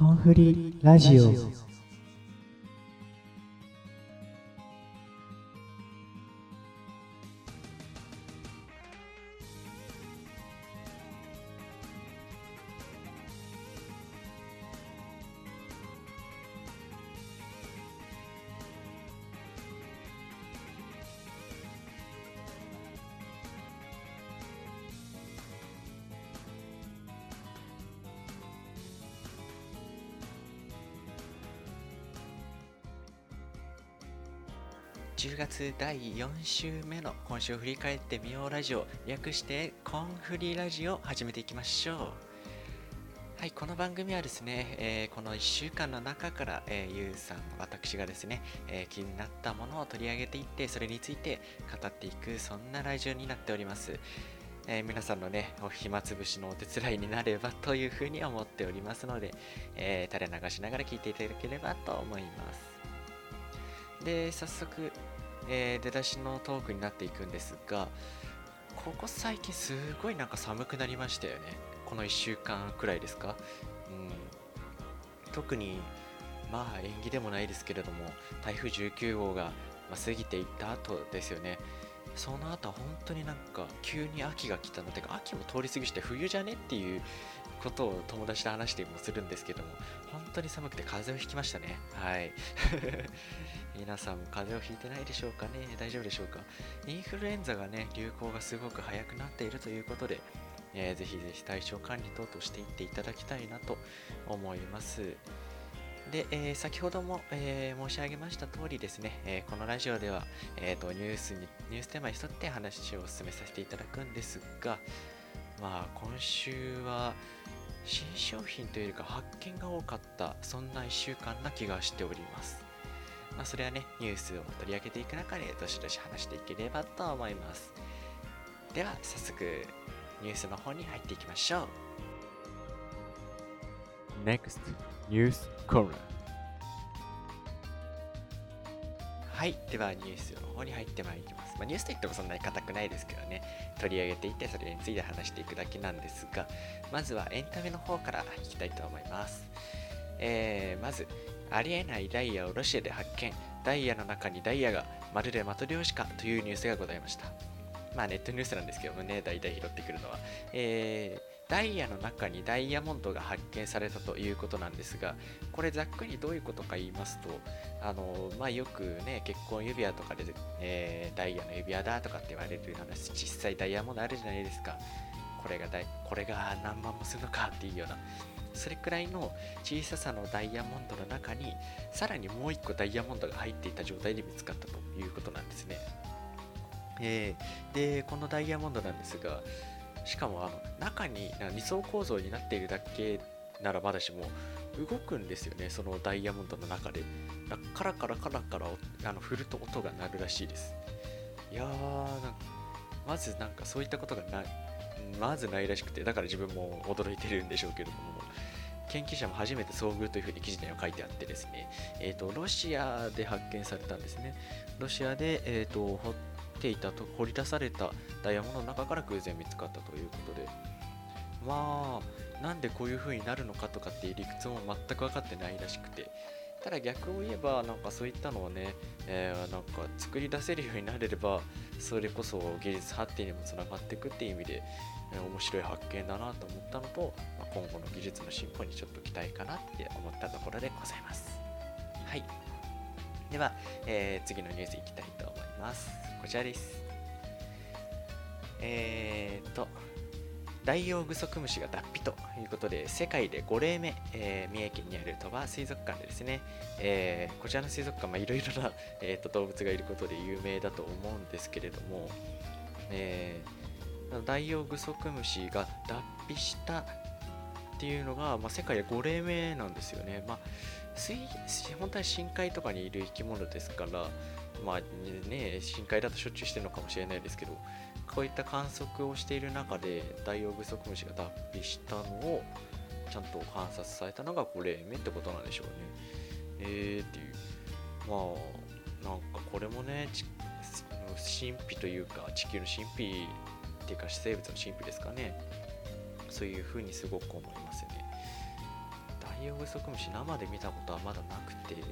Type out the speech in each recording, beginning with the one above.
コンフリラジオ。第4週目の今週を振り返ってみようラジオ略してコンフリラジオを始めていきましょうはいこの番組はですね、えー、この1週間の中から、えー、ゆうさん私がですね、えー、気になったものを取り上げていってそれについて語っていくそんなラジオになっておりますえー、皆さんのね、お暇つぶしのお手伝いになれば というふうに思っておりますので、えー、垂れ流しながら聞いていただければと思います。で、早速、えー、出だしのトークになっていくんですが、ここ最近すごいなんか寒くなりましたよね。この1週間くらいですか？うん、特に、まあ縁起でもないですけれども、台風19号が過ぎていった後ですよね。その後は本当になんか急に秋が来たので秋も通り過ぎして冬じゃねっていうことを友達と話してもするんですけども本当に寒くて風邪をひきましたねはい 皆さんも風邪をひいてないでしょうかね？大丈夫でしょうか？インフルエンザがね流行がすごく早くなっているということで、えー、ぜひぜひ体調管理等々していっていただきたいなと思います。で、えー、先ほども、えー、申し上げました通りですね、えー、このラジオでは、えーと、ニュースにニューステーマに沿って話を進めさせていただくんですが、まあ、今週は新商品というよりか発見が多かったそんな1週間な気がしております。まあ、それはね、ニュースを取り上げていく中でどしどし話していければと思います。では、早速、ニュースの方に入っていきましょう。NEXT News Corner はい。では、ニュースの方に入ってまいります。まあ、ニュースといってもそんなに硬くないですけどね、取り上げていて、それについて話していくだけなんですが、まずはエンタメの方からいきたいと思います。えー、まず、ありえないダイヤをロシアで発見。ダイヤの中にダイヤがまるでマトリョーシカというニュースがございました。まあネットニュースなんですけどもね、大体拾ってくるのは。えー、ダイヤの中にダイヤモンドが発見されたということなんですが、これざっくりどういうことか言いますと、あのまあ、よくね、結婚指輪とかで、えー、ダイヤの指輪だとかって言われるような実際ダイヤモンドあるじゃないですか。これがこれが何万もするのかっていうような。それくらいの小ささのダイヤモンドの中にさらにもう1個ダイヤモンドが入っていた状態で見つかったということなんですね。えー、でこのダイヤモンドなんですがしかもあの中に2層構造になっているだけならまだしも動くんですよねそのダイヤモンドの中でカラカラカラカラあの振ると音が鳴るらしいですいやーまずなんかそういったことがないまずないらしくてだから自分も驚いてるんでしょうけども研究者も初めて遭遇というふうに記事には書いてあってですね、えーと、ロシアで発見されたんですね。ロシアで、えーと、掘っていたと、掘り出されたダイヤモンドの中から偶然見つかったということで、まあ、なんでこういう風になるのかとかっていう理屈も全く分かってないらしくて、ただ逆を言えば、なんかそういったのをね、えー、なんか作り出せるようになれれば、それこそ技術発展にもつながっていくっていう意味で、面白い発見だなと思ったのと、まあ、今後の技術の進歩にちょっと期待かなって思ったところでございます。はい。では、えー、次のニュースいきたいと思います。こちらです。えーと、ダイオウグソクムシが脱皮ということで、世界で5例目、えー、三重県にある鳥羽水族館でですね、えー、こちらの水族館、いろいろな、えーと、動物がいることで有名だと思うんですけれども、えーダイオウグソクムシが脱皮したっていうのが、まあ、世界で5例目なんですよね。まあ、水本当は深海とかにいる生き物ですから、まあね、深海だとしょっちゅうしてるのかもしれないですけど、こういった観測をしている中でダイオウグソクムシが脱皮したのをちゃんと観察されたのが5例目ってことなんでしょうね。えーっていう。まあ、なんかこれもね、神秘というか地球の神秘ていうか生物の神秘ですかね。そういうふうにすごく思いますよね。ダ太陽不足虫生で見たことはまだなくて。うん。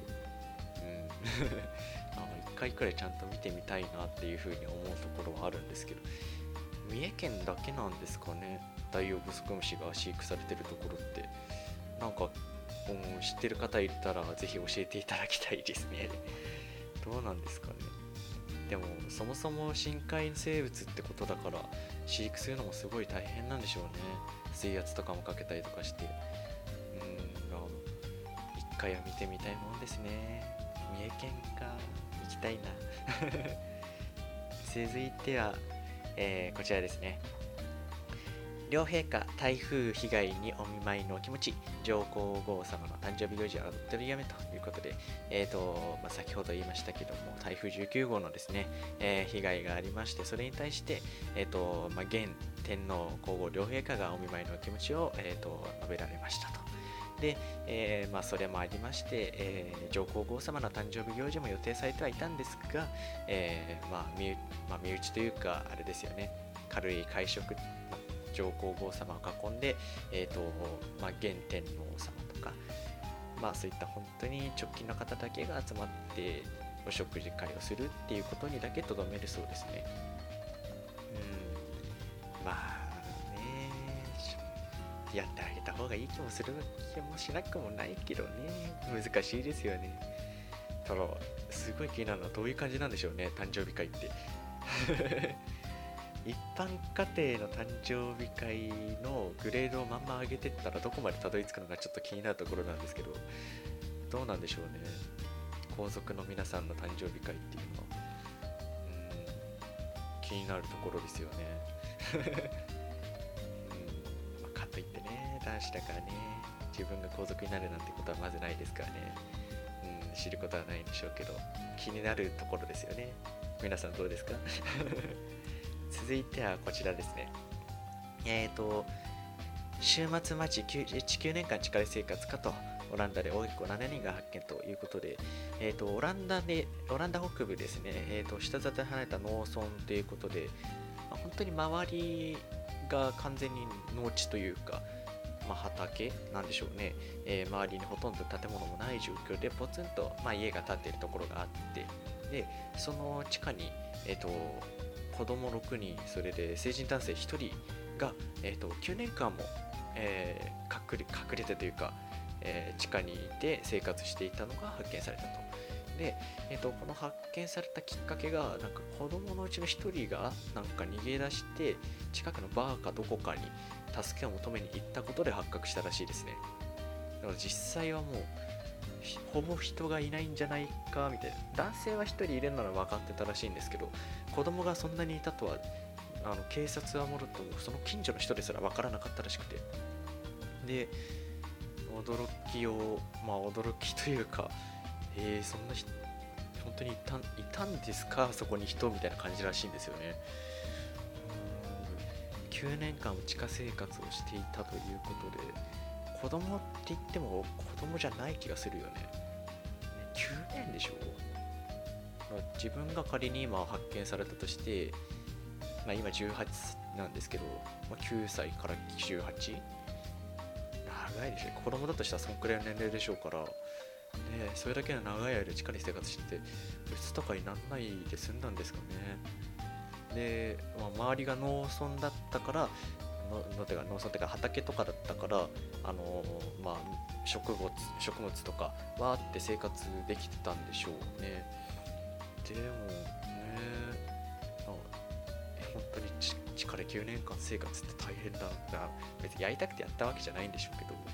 あの1回くらいちゃんと見てみたいなっていうふうに思うところはあるんですけど。三重県だけなんですかね。ダイオウグソクムシが飼育されてるところって。なんか、知ってる方いたらぜひ教えていただきたいですね。どうなんですかね。でもそもそも深海生物ってことだから飼育するのもすごい大変なんでしょうね。水圧とかもかけたりとかして。うん一回は見てみたいもんですね。三重県か。行きたいな。続いてはえー、こちらですね。両陛下台風被害にお見舞いのお気持ち上皇后様の誕生日行事は取りやめということで、えーとまあ、先ほど言いましたけども台風19号のですね、えー、被害がありましてそれに対して、えーとまあ、現天皇皇后両陛下がお見舞いのお気持ちを、えーと述べられましたと。で、えー、まあ、それもありまして、えー、上皇后様の誕生日行事も予定されてはいたんですが、えー、まあ身まあ、身内というか、あれですよね、軽い会食、まあ、上皇后様を囲んで、えーとまあ、現天皇様とか、まあ、そういった本当に直近の方だけが集まってお食事会をするっていうことにだけとどめるそうですね。うん、まあねやってあげた方がいい気もする気もしなくもないけどね。難しいですよね。ただすごい気になるのはどういう感じなんでしょうね誕生日会って。一般家庭の誕生日会のグレードをまんま上げてったらどこまでたどり着くのかちょっと気になるところなんですけどどうなんでしょうね。皇族の皆さんの誕生日会っていうのは。うん。気になるところですよね。うん。まあ、かといってね男子だからね。自分が皇族になるなんてことはまずないですからね、うん、知ることはないんでしょうけど。気になるところですよね。皆さんどうですか？続いてはこちらですね。えっ、ー、と週末待ち 9, 9年間力生活かとオランダで多い子7人が発見ということで、えーと、オランダでオランダ北部ですね、えーと、下里で離れた農村ということで、まあ、本当に周りが完全に農地というか、まあ、畑なんでしょうね、えー、周りにほとんど建物もない状況でポツンと、まあ、家が建っているところがあってでその地下に、えーと、子供6人それで成人男性1人が、えーと、9年間も、えー、隠れ隠れてというか、えー、地下にいて生活していたのが発見されたと。で、えーと、この発見されたきっかけがなんか子供のうちの1人がなんか逃げ出して近くのバーかどこかに助けを求めに行ったことで発覚したらしいですねだから実際はもうほぼ人がいないんじゃないかみたいな。男性は1人いるなら分かってたらしいんですけど子供がそんなにいたとはあの警察はもろとその近所の人ですら分からなかったらしくて。で驚きをまあ驚きというかえー、そんな人本当にいたいたんですか？そこに人みたいな感じらしいんですよね。9年間地下生活をしていたということで子供って言っても子供じゃない気がするよね。9年でしょ？自分が仮に今発見されたとして、まあ、今18なんですけど、まあ、9歳から18長いでしょ。子供だとしたらそんくらいの年齢でしょうから。ね、それだけの長い間地下に生活してて、鬱とかになんないで済んだんですかね。で、まあ、周りが農村だったから、のてか農村っていうか畑とかだったから、あのー、まあ、植物植物とかわーって生活できてたんでしょうね。でもね、本当に地下で9年間生活って大変だな。別にやりたくてやったわけじゃないんでしょうけど。うん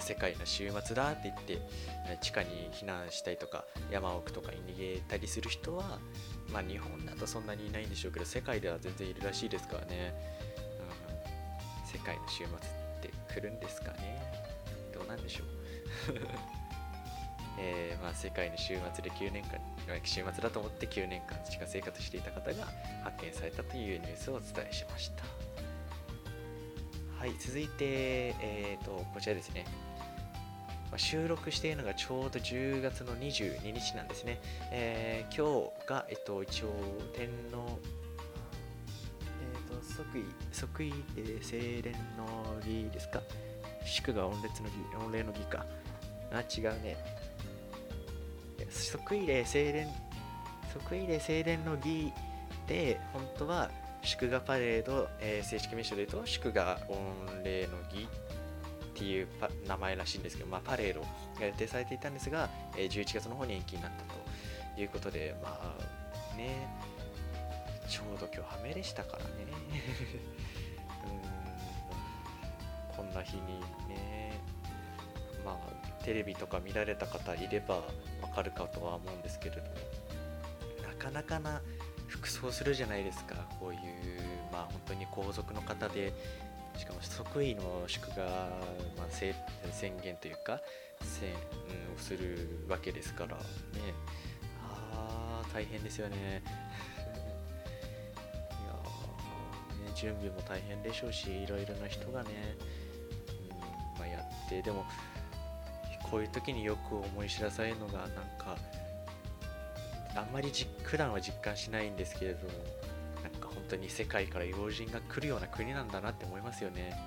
世界の週末だって言って地下に避難したりとか山奥とかに逃げたりする人は、まあ、日本だとそんなにいないんでしょうけど世界では全然いるらしいですからね、うん、世界の週末って来るんですかね。どうなんでしょう。えー、まあ、世界の週末で9年間週末だと思って9年間地下生活していた方が発見されたというニュースをお伝えしました。はい続いて、えーとこちらですね。ま、収録しているのがちょうど10月の22日なんですね。えー、今日が、えっと、一応、天皇、えっ、と、即位、即位、えー、清廉の儀ですか？祝が音列の儀音霊の儀か。あ違うね。即位礼清廉即位礼清廉の儀で本当は祝賀パレード、えー正式名称で言うと祝賀御礼の儀。っていう名前らしいんですけど、まあ、パレードが予定されていたんですが、えー11月の方に延期になったということでまあねちょうど今日ハメでしたからね。うんこんな日にねまあテレビとか見られた方いればわかるかとは思うんですけれどもなかなかな服装するじゃないですか。こういうまあ本当に皇族の方でしかも即位の祝賀、まあ、宣言というかせ、うん、をするわけですからね。あー大変ですよね。いやね準備も大変でしょうしいろいろな人がね、うんまあ、やってでもこういう時によく思い知らされるのがなんかあんまりじ普段は実感しないんですけれども当に世界から要人が来るような国なんだなって思いますよね、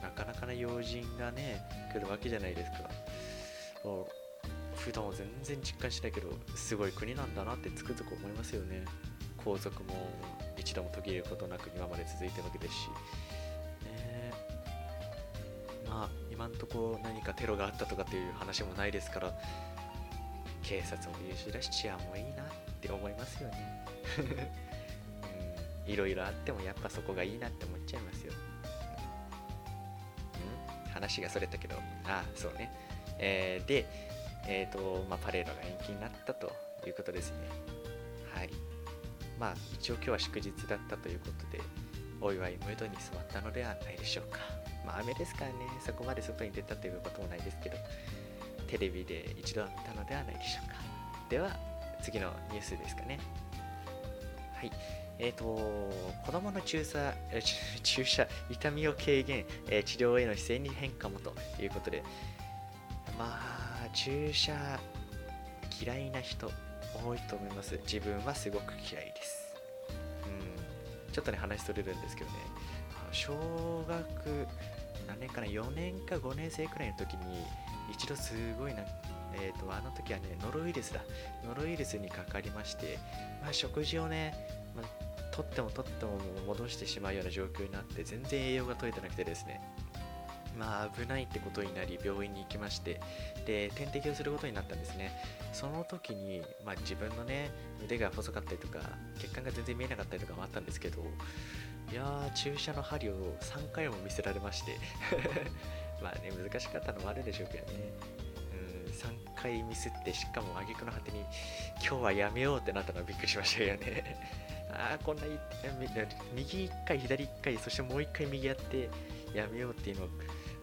うん。なかなかな要人がね来るわけじゃないですか。もう普段は全然実感しないけどすごい国なんだなってつくづく思いますよね。皇族も一度も途切れることなく今まで続いてるわけですし。ね。まあ今んとこ何かテロがあったとかっていう話もないですから警察も優秀だし治安もいいなって思いますよね。いろいろあってもやっぱそこがいいなって思っちゃいますよ。うん。話がそれたけど。ああそうね。えーでえっ、とまあパレードが延期になったということですね。はい。まあ一応今日は祝日だったということでお祝いムードに染まったのではないでしょうか。まあ雨ですからね。そこまで外に出たということもないですけどテレビで一度は見たのではないでしょうか。では次のニュースですかね。はい。えー、と子供の注射 注射痛みを軽減、えー治療への姿勢に変化もということでまあ注射嫌いな人多いと思います。自分はすごく嫌いです。うん。ちょっとね話それるんですけどね。小学何年かな4年か5年生くらいの時に一度すごいなえー、とあの時はねノロウイルスだ。ノロウイルスにかかりまして、まあ、食事をね、まあ、取っても取っても戻してしまうような状況になって全然栄養が取れてなくてですね。まあ危ないってことになり病院に行きましてで点滴をすることになったんですね。その時に、まあ、自分のね腕が細かったりとか血管が全然見えなかったりとかもあったんですけどいやー注射の針を3回も見せられまして まあね難しかったのもあるでしょうけどね。回ミスってしかも挙句の果てに今日はやめようってなったのはびっくりしましたよね。ああこんないみ右1回左1回そしてもう1回右やってやめようっていうの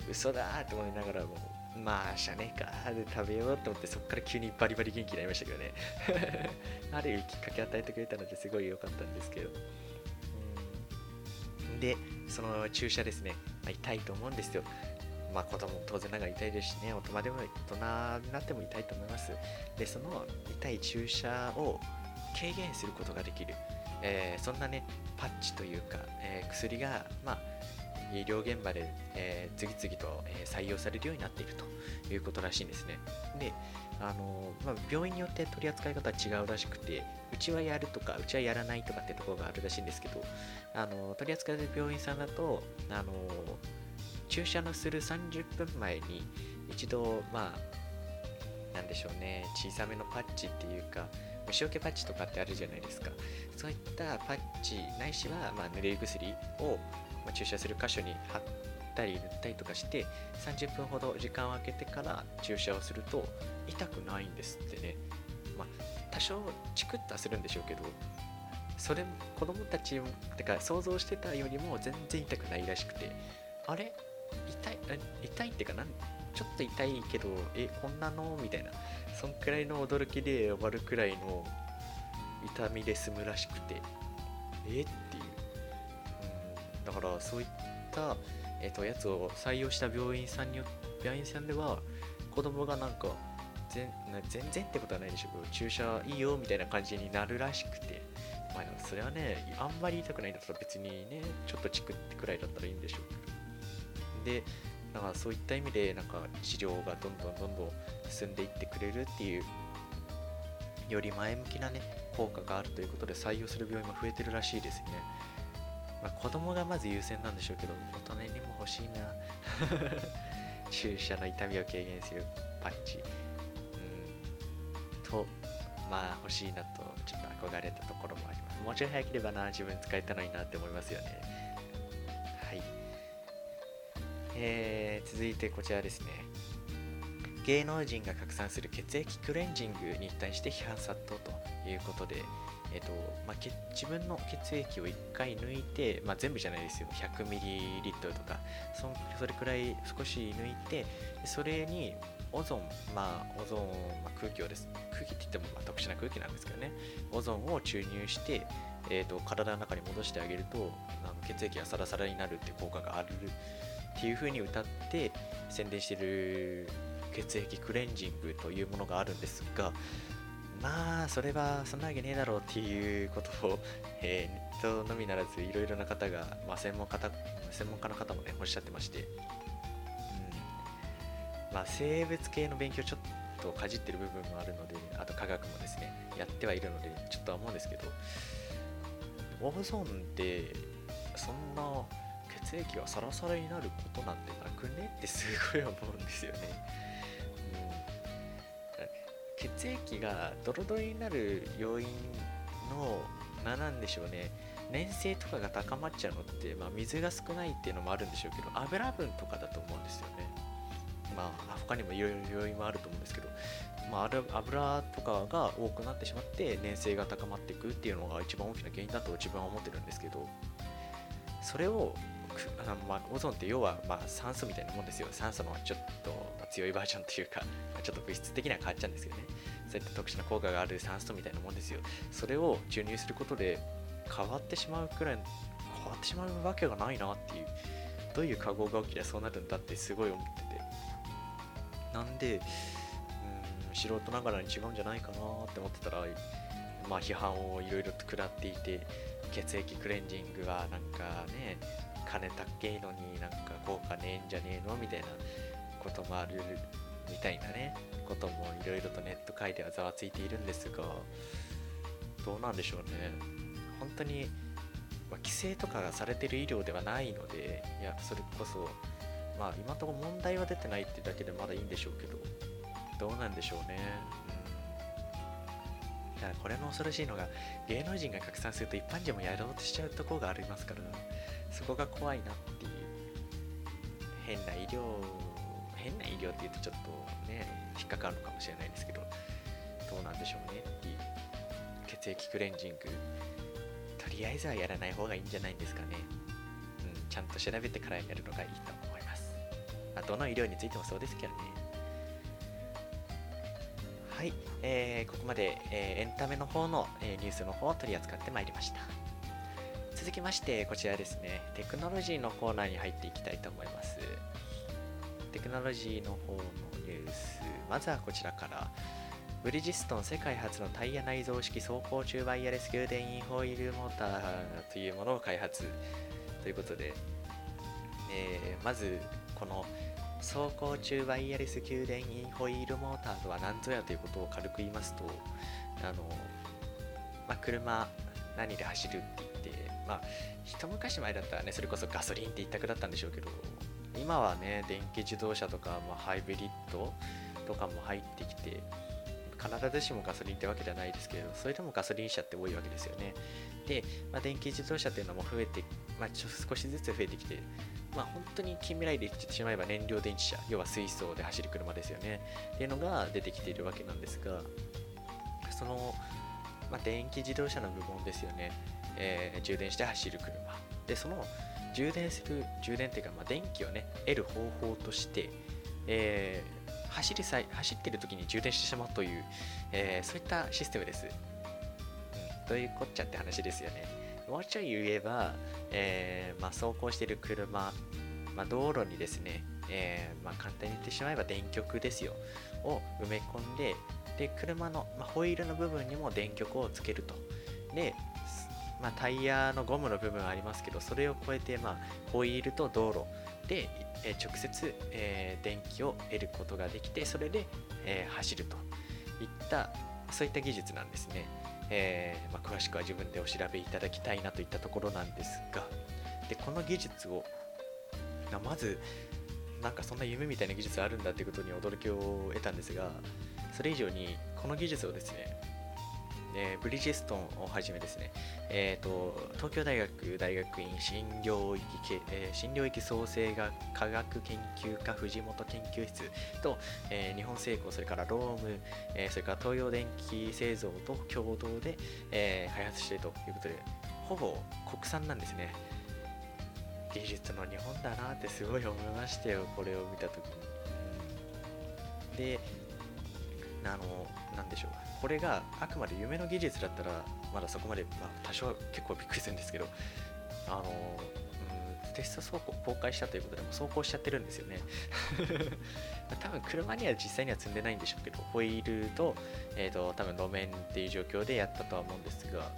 嘘だーって思いながらもまあしゃねえかで食べようと思ってそこから急にバリバリ元気になりましたけどね。ある意味きっかけ与えてくれたのですごい良かったんですけど。でその注射ですね、ま、痛いと思うんですよ。まあ子供当然ながら痛いですしね大人でも大人になっても痛いと思いますでその痛い注射を軽減することができる、えーそんなねパッチというか、えー薬がまあ医療現場で、えー次々と、え採用されるようになっているということらしいんですね。で、あのまあ、病院によって取り扱い方は違うらしくて、うちはやるとか、うちはやらないとかってところがあるらしいんですけど、あの取り扱いで病院さんだと、あの注射のする30分前に一度、まあ、なんでしょうね、小さめのパッチっていうか、虫除けパッチとかってあるじゃないですか。そういったパッチないしは、まあ、塗り薬を、ま、注射する箇所に貼ったり塗ったりとかして30分ほど時間を空けてから注射をすると痛くないんですってね。まあ、多少チクッとはするんでしょうけどそれも子供たちてか想像してたよりも全然痛くないらしくてあれ？痛い痛いってかなんちょっと痛いけどえこんなのみたいな。そんくらいの驚きで終わるくらいの痛みで済むらしくて。えっていう、うん、だからそういった、えっとやつを採用した病院さんによ病院さんでは子供がなんか全全然ってことはないでしょうけど注射いいよみたいな感じになるらしくて。まあそれはねあんまり痛くないんだったら別にねちょっとチクってくらいだったらいいんでしょうけど。でだからそういった意味でなんか治療がどんどんどんどん進んでいってくれるっていうより前向きなね効果があるということで採用する病院も増えてるらしいですね、まあ、子供がまず優先なんでしょうけど大人にも欲しいな。注射の痛みを軽減するパッチ。うん。とまあ欲しいなとちょっと憧れたところもあります。もうちょい早ければな自分使えたのになって思いますよね。えー、続いてこちらですね。芸能人が拡散する血液クレンジングに対して批判殺到ということで、えっとまあ、自分の血液を1回抜いて、まあ、全部じゃないですよ。100ml とかそそれくらい少し抜いてそれにオゾン、まあ、オゾン、まあ、空気をです、空気って言ってもまあ特殊な空気なんですけどね、オゾンを注入して、えーと、体の中に戻してあげると、血液がサラサラになるって効果がある。っていう風に歌って宣伝してる血液クレンジングというものがあるんですが、まあ、それはそんなわけねえだろうっていうことを、えー、ネットのみならずいろいろな方が、まあ、専門家専門家の方もね、おっしゃってまして、うん。まあ、生物系の勉強ちょっとかじってる部分もあるので、あと科学もですね、やってはいるので、ちょっとは思うんですけど、オゾンってそんな血液がサラサラになることなんてなくね？ってすごい思うんですよね。うん。血液がドロドロになる要因の何なんでしょうね。粘性とかが高まっちゃうのって、まあ、水が少ないっていうのもあるんでしょうけど油分とかだと思うんですよね。まあ他にもいろいろ要因もあると思うんですけど、まあ、油とかが多くなってしまって粘性が高まっていくっていうのが一番大きな原因だと自分は思ってるんですけどそれをあまあ、オゾンって要はまあ酸素みたいなもんですよ。酸素のちょっと強いバージョンというか、ちょっと物質的には変わっちゃうんですけどね。そういった特殊な効果がある酸素みたいなもんですよ。それを注入することで変わってしまうくらい変わってしまうわけがないなっていう。どういう化合が起きりゃそうなるんだってすごい思ってて。なんでうん素人ながらに違うんじゃないかなって思ってたらまあ批判をいろいろと食らっていて血液クレンジングはなんかね金たっけいのになんか効果ねえんじゃねえのみたいなこともあるみたいなね。こともいろいろとネット界ではざわついているんですがどうなんでしょうね。本当に、まあ、規制とかがされてる医療ではないのでいやそれこそまあ今のところ問題は出てないってだけでまだいいんでしょうけどどうなんでしょうね。うん。だからこれの恐ろしいのが芸能人が拡散すると一般人もやろうとしちゃうところがありますからそこが怖いなっていう。変な医療変な医療って言うとちょっとね引っかかるのかもしれないですけどどうなんでしょうね。っていう血液クレンジング。とりあえずはやらない方がいいんじゃないんですかね、うん、ちゃんと調べてからやるのがいいと思います、まあ、どの医療についてもそうですけどね。はい、えー、ここまで、えー、エンタメの方の、えー、ニュースの方を取り扱ってまいりました。続きましてこちらですね。テクノロジーのコーナーに入っていきたいと思います。テクノロジーの方のニュース。まずはこちらから。ブリヂストン世界初のタイヤ内蔵式走行中ワイヤレス給電インホイールモーターというものを開発ということで、えー、まずこの走行中ワイヤレス給電インホイールモーターとは何ぞやということを軽く言いますとあの、まあ、車何で走るって言まあ、一昔前だったらね、それこそガソリンって一択だったんでしょうけど、今はね、電気自動車とか、まあ、ハイブリッドとかも入ってきて、必ずしもガソリンってわけではないですけど、それでもガソリン車って多いわけですよね。で、まあ、電気自動車っていうのも増えて、まあ、ちょ少しずつ増えてきて、まあ、本当に近未来で言ってしまえば燃料電池車、要は水素で走る車ですよね。っていうのが出てきているわけなんですが、その、まあ、電気自動車の部門ですよね。えー、充電して走る車。でその充電する充電っていうか、まあ、電気をね得る方法として、えー、走りさ走ってる時に充電してしまうという、えー、そういったシステムです、うん、どういうこっちゃって話ですよね。もうちょい言えば、えまあ、走行してる車、まあ、道路にですね、えま、簡単に言ってしまえば電極ですよ。を埋め込んでで車の、ま、ホイールの部分にも電極をつけると。でまあ、タイヤのゴムの部分ありますけどそれを超えて、まあ、ホイールと道路で、えー直接、えー電気を得ることができてそれで、えー走るといったそういった技術なんですね、えーまあ、詳しくは自分でお調べいただきたいなといったところなんですが。でこの技術をまずなんかそんな夢みたいな技術あるんだってことに驚きを得たんですがそれ以上にこの技術をですねえーブリヂストンをはじめですね、えー、と東京大学大学院新領域、えー新領域創生学科学研究科藤本研究室と、えー日本製鋼それからローム、えーそれから東洋電機製造と共同で、えー開発しているということでほぼ国産なんですね。技術の日本だなってすごい思いましたよこれを見たときに、であのなんでしょう。これがあくまで夢の技術だったらまだそこまで、まあ、多少結構びっくりするんですけどあの、うん、テスト走行公開したということでも走行しちゃってるんですよね。多分車には実際には積んでないんでしょうけどホイールと,、えー、と多分路面っていう状況でやったとは思うんですが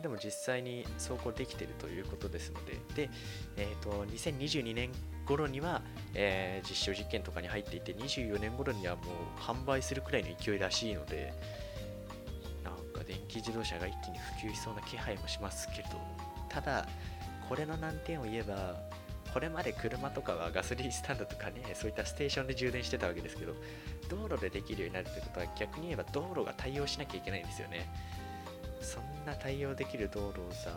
でも実際に走行できてるということですので。で、えー、と2022年頃には、えー実証実験とかに入っていて24年頃にはもう販売するくらいの勢いらしいのでなんか電気自動車が一気に普及しそうな気配もしますけどただこれの難点を言えばこれまで車とかはガソリンスタンドとかねそういったステーションで充電してたわけですけど道路でできるようになるってことは逆に言えば道路が対応しなきゃいけないんですよね。そんな対応できる道路をさ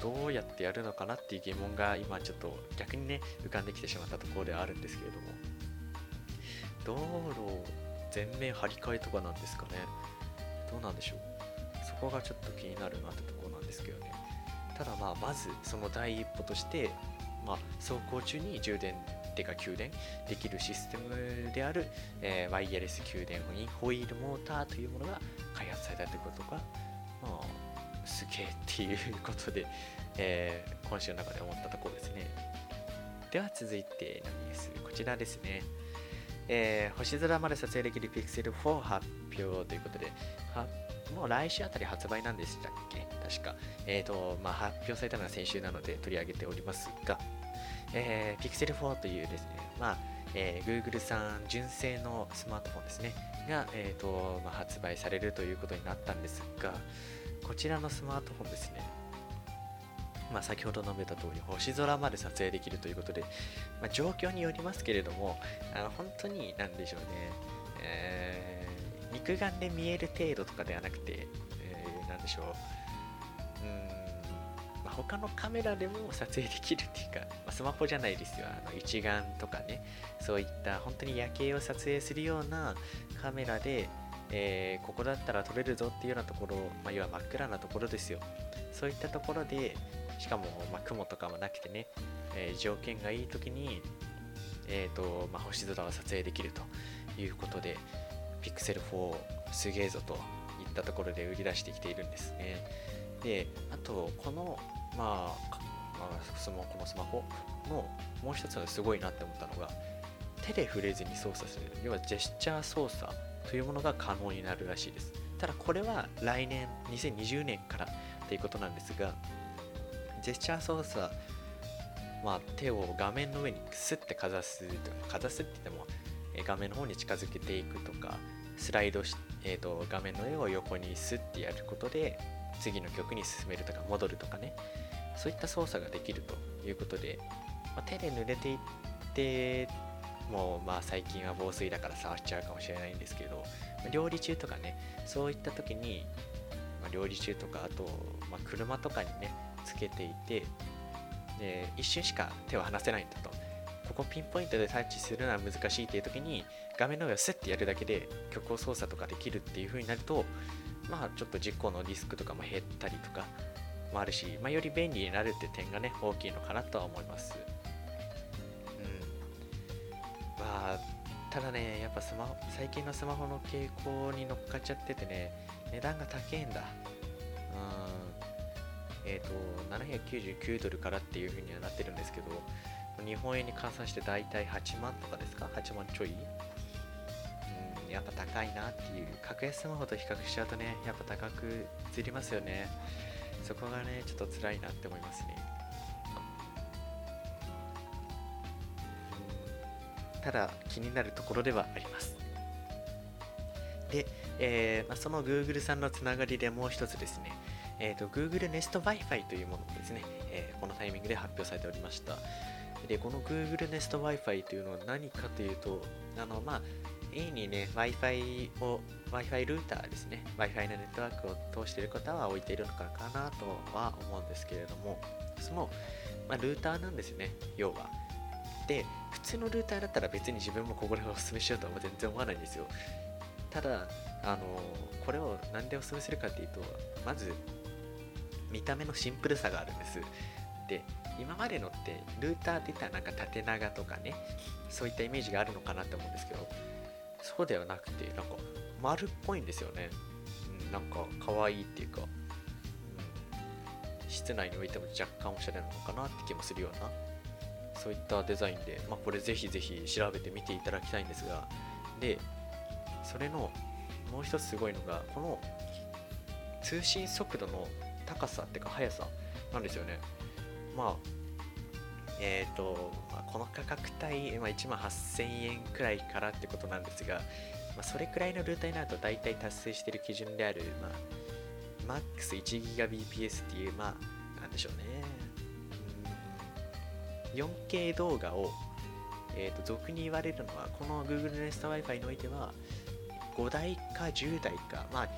どうやってやるのかなっていう疑問が今ちょっと逆にね浮かんできてしまったところではあるんですけれども。道路全面張り替えとかなんですかね。どうなんでしょう。そこがちょっと気になるなってところなんですけどね。ただまあまずその第一歩として、まあ、走行中に充電てか給電できるシステムである、えーワイヤレス給電インホイールモーターというものが開発されたということが、まあ、すげえっていうことで、えー今週の中で思ったところですね。では続いてのニュースこちらですね。えー星空まで撮影できる Pixel 4発表ということで、はもう来週あたり発売なんでしたっけ？確か。えーと、まあ、発表されたのは先週なので取り上げておりますが、えー Pixel 4というですね、まあ、えー Google さん純正のスマートフォンですね、が、えーとまあ、発売されるということになったんですが、こちらのスマートフォンですね、まあ、先ほど述べた通り星空まで撮影できるということで、まあ、状況によりますけれどもあの本当になんでしょうね、えー肉眼で見える程度とかではなくて、えーなんでしょう。うん、まあ、他のカメラでも撮影できるっていうか、まあ、スマホじゃないですよ。あの一眼とかね。そういった本当に夜景を撮影するようなカメラで、えーここだったら撮れるぞっていうようなところ、まあ、要は真っ暗なところですよ。そういったところでしかも、まあ、雲とかもなくてね、えー条件がいい時に、えーとまあ、星空を撮影できるということで Pixel 4すげえぞといったところで売り出してきているんですね。であとこのまあまあ、そのこのスマホのもう一つのすごいなって思ったのが手で触れずに操作する。要はジェスチャー操作。というものが可能になるらしいです。ただこれは来年2020年からということなんですがジェスチャー操作まあ、手を画面の上にスッてかざすとかかざすって言ってもえ画面の方に近づけていくとかスライドし、えー、と画面の絵を横にスッてやることで次の曲に進めるとか戻るとかねそういった操作ができるということで、まあ、手で濡れていってもうまあ最近は防水だから触っちゃうかもしれないんですけど、料理中とかねそういった時に、まあ、料理中とかあと、まあ、車とかにねつけていてで一瞬しか手を離せないんだと。ここピンポイントでタッチするのは難しいっていう時に画面の上をスッてやるだけで曲を操作とかできるっていう風になるとまあちょっと事故のリスクとかも減ったりとかもあるし、まあ、より便利になるって点がね大きいのかなとは思います。ただねやっぱスマホ最近のスマホの傾向に乗っかっちゃっててね値段が高いんだうんえっ、と799ドルからっていう風にはなってるんですけど日本円に換算して大体8万とかですか ?8 万ちょい？うん、やっぱ高いなっていう。格安スマホと比較しちゃうとね、やっぱ高く映りますよね。そこがね、ちょっと辛いなって思いますね。ただ気になるところではあります。で、えーまあ、その Google さんのつながりでもう一つですね、えーと、Google Nest Wi-Fi というものですね、えー、このタイミングで発表されておりました。でこの Google Nest Wi-Fi というのは何かというとあのまあ A にね Wi-Fi を Wi-Fi ルーターですね。Wi-Fi のネットワークを通している方は置いているのかなとは思うんですけれどもその、まあ、ルーターなんですね。要は。で普通のルーターだったら別に自分もここでお勧めしようとは全然思わないんですよ。ただあのこれを何でお勧めするかっていうとまず見た目のシンプルさがあるんです。で今までのってルーターって言ったらなんか縦長とかねそういったイメージがあるのかなって思うんですけどそうではなくてなんか丸っぽいんですよね、うん、なんか可愛いっていうか、うん、室内に置いても若干おしゃれなのかなって気もするようなそういったデザインで、まあ、これぜひぜひ調べてみていただきたいんですがでそれのもう一つすごいのがこの通信速度の高さっていうか速さなんですよね。まあえーとまあ、この価格帯、まあ、1万8000円くらいからってことなんですが、まあ、それくらいのルーターになると大体達成している基準である、まあ、MAX1GBps っていう、まあ、なんでしょうね、4K 動画を、えーと、俗に言われるのは、この Google Nest Wi-Fi においては、5台か10台か、まあ、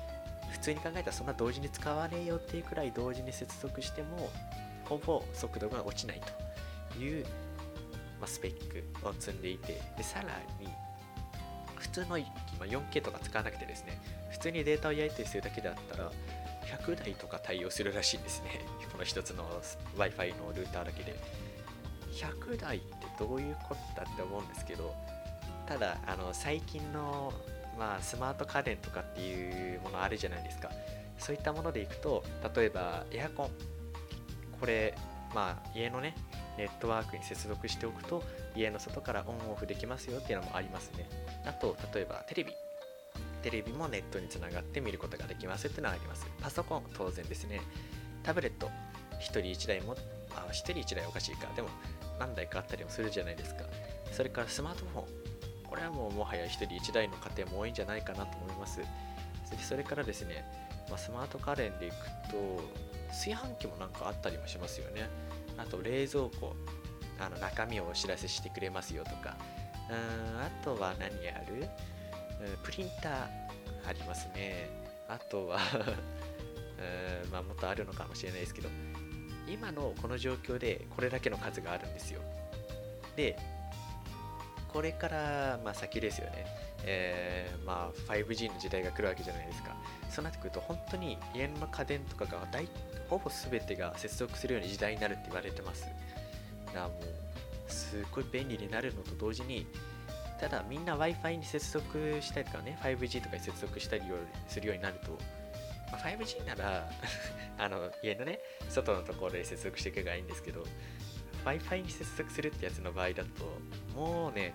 普通に考えたらそんな同時に使わねえよっていうくらい同時に接続しても、ほぼ速度が落ちないという、まあ、スペックを積んでいて、でさらに、普通の、ま、4K とか使わなくてですね、普通にデータをやり取りするだけだったら、100台とか対応するらしいんですね。この一つの Wi-Fi のルーターだけで。100台ってどういうことだって思うんですけどただあの最近の、まあ、スマート家電とかっていうものあるじゃないですか。そういったものでいくと例えばエアコン。これまあ家のねネットワークに接続しておくと家の外からオンオフできますよっていうのもありますね。あと例えばテレビ。テレビもネットにつながって見ることができますっていうのはあります。パソコン当然ですね。タブレット。1人1台もあ1人1台おかしいか。でも何台かあったりもするじゃないですか。それからスマートフォン。これはもうもはや1人1台の家庭も多いんじゃないかなと思います。それからですね、まあ、スマート家電でいくと炊飯器もなんかあったりもしますよね。あと冷蔵庫。あの中身をお知らせしてくれますよとか。うんあとは何ある？プリンターありますね。あとは うんまあもっとあるのかもしれないですけど。今のこの状況でこれだけの数があるんですよ。でこれからまあ先ですよね、えー、まあ 5G の時代が来るわけじゃないですか。そうなってくると本当に家の家電とかが大ほぼ全てが接続するような時代になるって言われてます。だからもうすっごい便利になるのと同時にただみんな Wi-Fi に接続したりとかね 5G とかに接続したりするようになるとまあ、5G なら あの家のね外のところで接続していけばいいんですけど Wi-Fi に接続するってやつの場合だともうね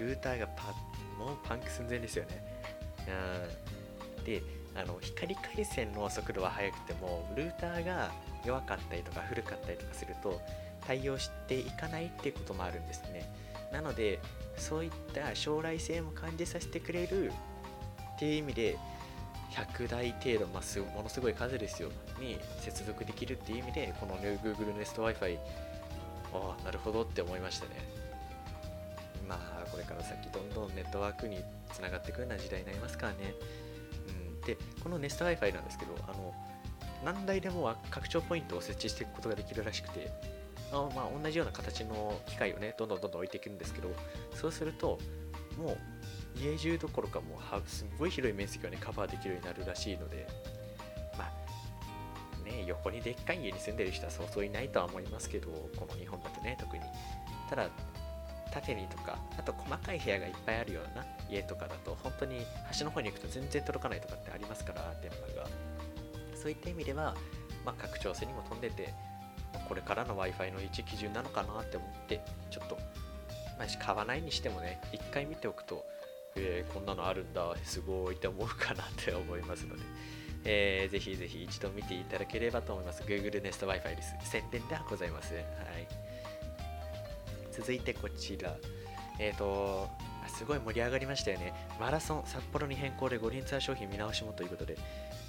ルーターがパもうパンク寸前ですよね。うんであの光回線の速度は速くてもルーターが弱かったりとか古かったりとかすると対応していかないっていうこともあるんですね。なのでそういった将来性も感じさせてくれるっていう意味で100台程度、まあ、ものすごい数ですよ、に接続できるっていう意味で、この Google Nest Wi-Fi、ああ、なるほどって思いましたね。まあ、これから先、どんどんネットワークにつながっていくような時代になりますからね。うん、で、この Nest Wi-Fi なんですけど、あの、何台でも拡張ポイントを設置していくことができるらしくて、あまあ、同じような形の機械をね、どんどんどんどん置いていくんですけど、そうすると、もう家中どころかもうすっごい広い面積をねカバーできるようになるらしいのでまあね横にでっかい家に住んでる人はそうそういないとは思いますけどこの日本だとね特に。ただ縦にとかあと細かい部屋がいっぱいあるような家とかだと本当に端の方に行くと全然届かないとかってありますから電波が。そういった意味では、まあ、拡張性にも飛んでてこれからの Wi-Fi の一基準なのかなって思ってちょっと、まあ、買わないにしてもね一回見ておくとえー、こんなのあるんだ、すごいって思うかなって思いますので、えー、ぜひぜひ一度見ていただければと思います。Google Nest Wi-Fi です。宣伝ではございません。はい。続いてこちら。えっ、と、すごい盛り上がりましたよね。マラソン、札幌に変更で五輪ツアー商品見直しもということで、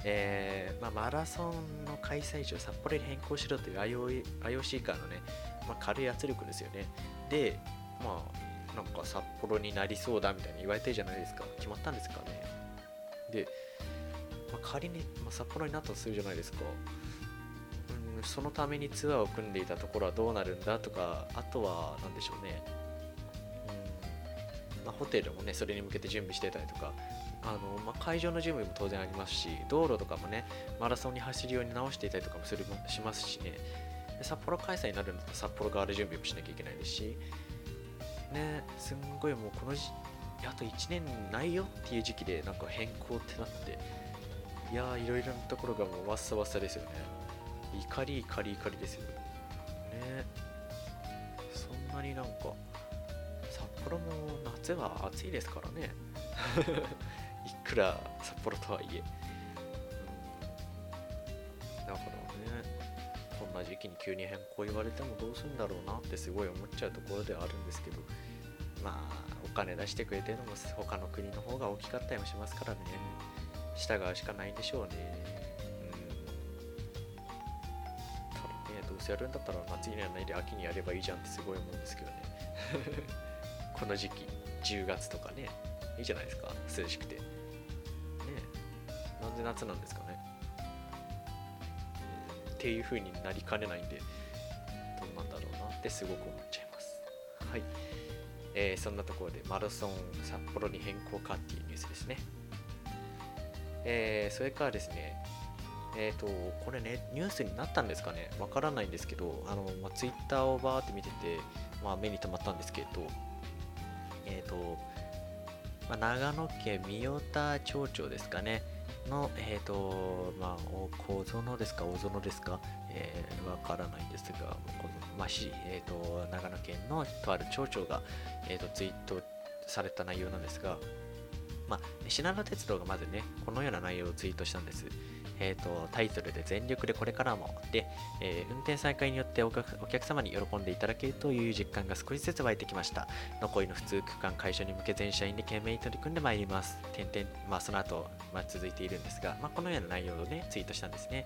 えーまあ、マラソンの開催地を札幌に変更しろという IOC からのね、まあ、軽い圧力ですよね。で、まあ、なんか札幌になりそうだみたいに言われてるじゃないですか。決まったんですかね。で、まあ、仮に、まあ、札幌になったとするじゃないですか。うん、そのためにツアーを組んでいたところはどうなるんだとか、あとは、なんでしょうね。うんま、ホテルもね、それに向けて準備してたりとか、あのまあ、会場の準備も当然ありますし、道路とかもね、マラソンに走るように直していたりとかもするしますしね、札幌開催になるんだったら札幌側で準備もしなきゃいけないですし、ね、すんごいもうこのじ、あと1年ないよっていう時期でなんか変更ってなって、いやー、いろいろなところがもうわっさわっさですよね。怒り怒り怒りですよ。ね。そんなになんか、札幌も夏は暑いですからね。いくら札幌とはいえ。時期に急に変更言われてもどうするんだろうなってすごい思っちゃうところではあるんですけど、まあ、お金出してくれてるのも他の国の方が大きかったりもしますからね。従うしかないんでしょうね。うん。ね、どうせやるんだったら夏にやらないで秋にやればいいじゃんってすごい思うんですけどね。この時期、10月とかね、いいじゃないですか、涼しくて。ねなんで夏なんですか？っていう風になりかねないんで、どうなんだろうなってすごく思っちゃいます。はい。えー、そんなところでマラソン札幌に変更かっていうニュースですね。えー、それからですね、えっ、ー、と、これね、ニュースになったんですかね？わからないんですけど、あの、まあ、ツイッターをバーって見てて、まあ、目に留まったんですけど、えっ、ー、と、まあ、長野県三代田町長ですかね、の、え、ー、と、まあ、小園ですか、大園ですか、えー、わからないんですが、この、まあ、し、えっ、と、長野県のとある町長が、えっ、と、ツイートされた内容なんですが、まあ、信濃鉄道がまずね、このような内容をツイートしたんです。えーと、タイトルで全力でこれからもで、えー、運転再開によってお客様に喜んでいただけるという実感が少しずつ湧いてきました。残りの普通区間解消に向け全社員で懸命に取り組んでまいります。点々まあ、その後、まあ、続いているんですが、まあ、このような内容をね、ツイートしたんですね。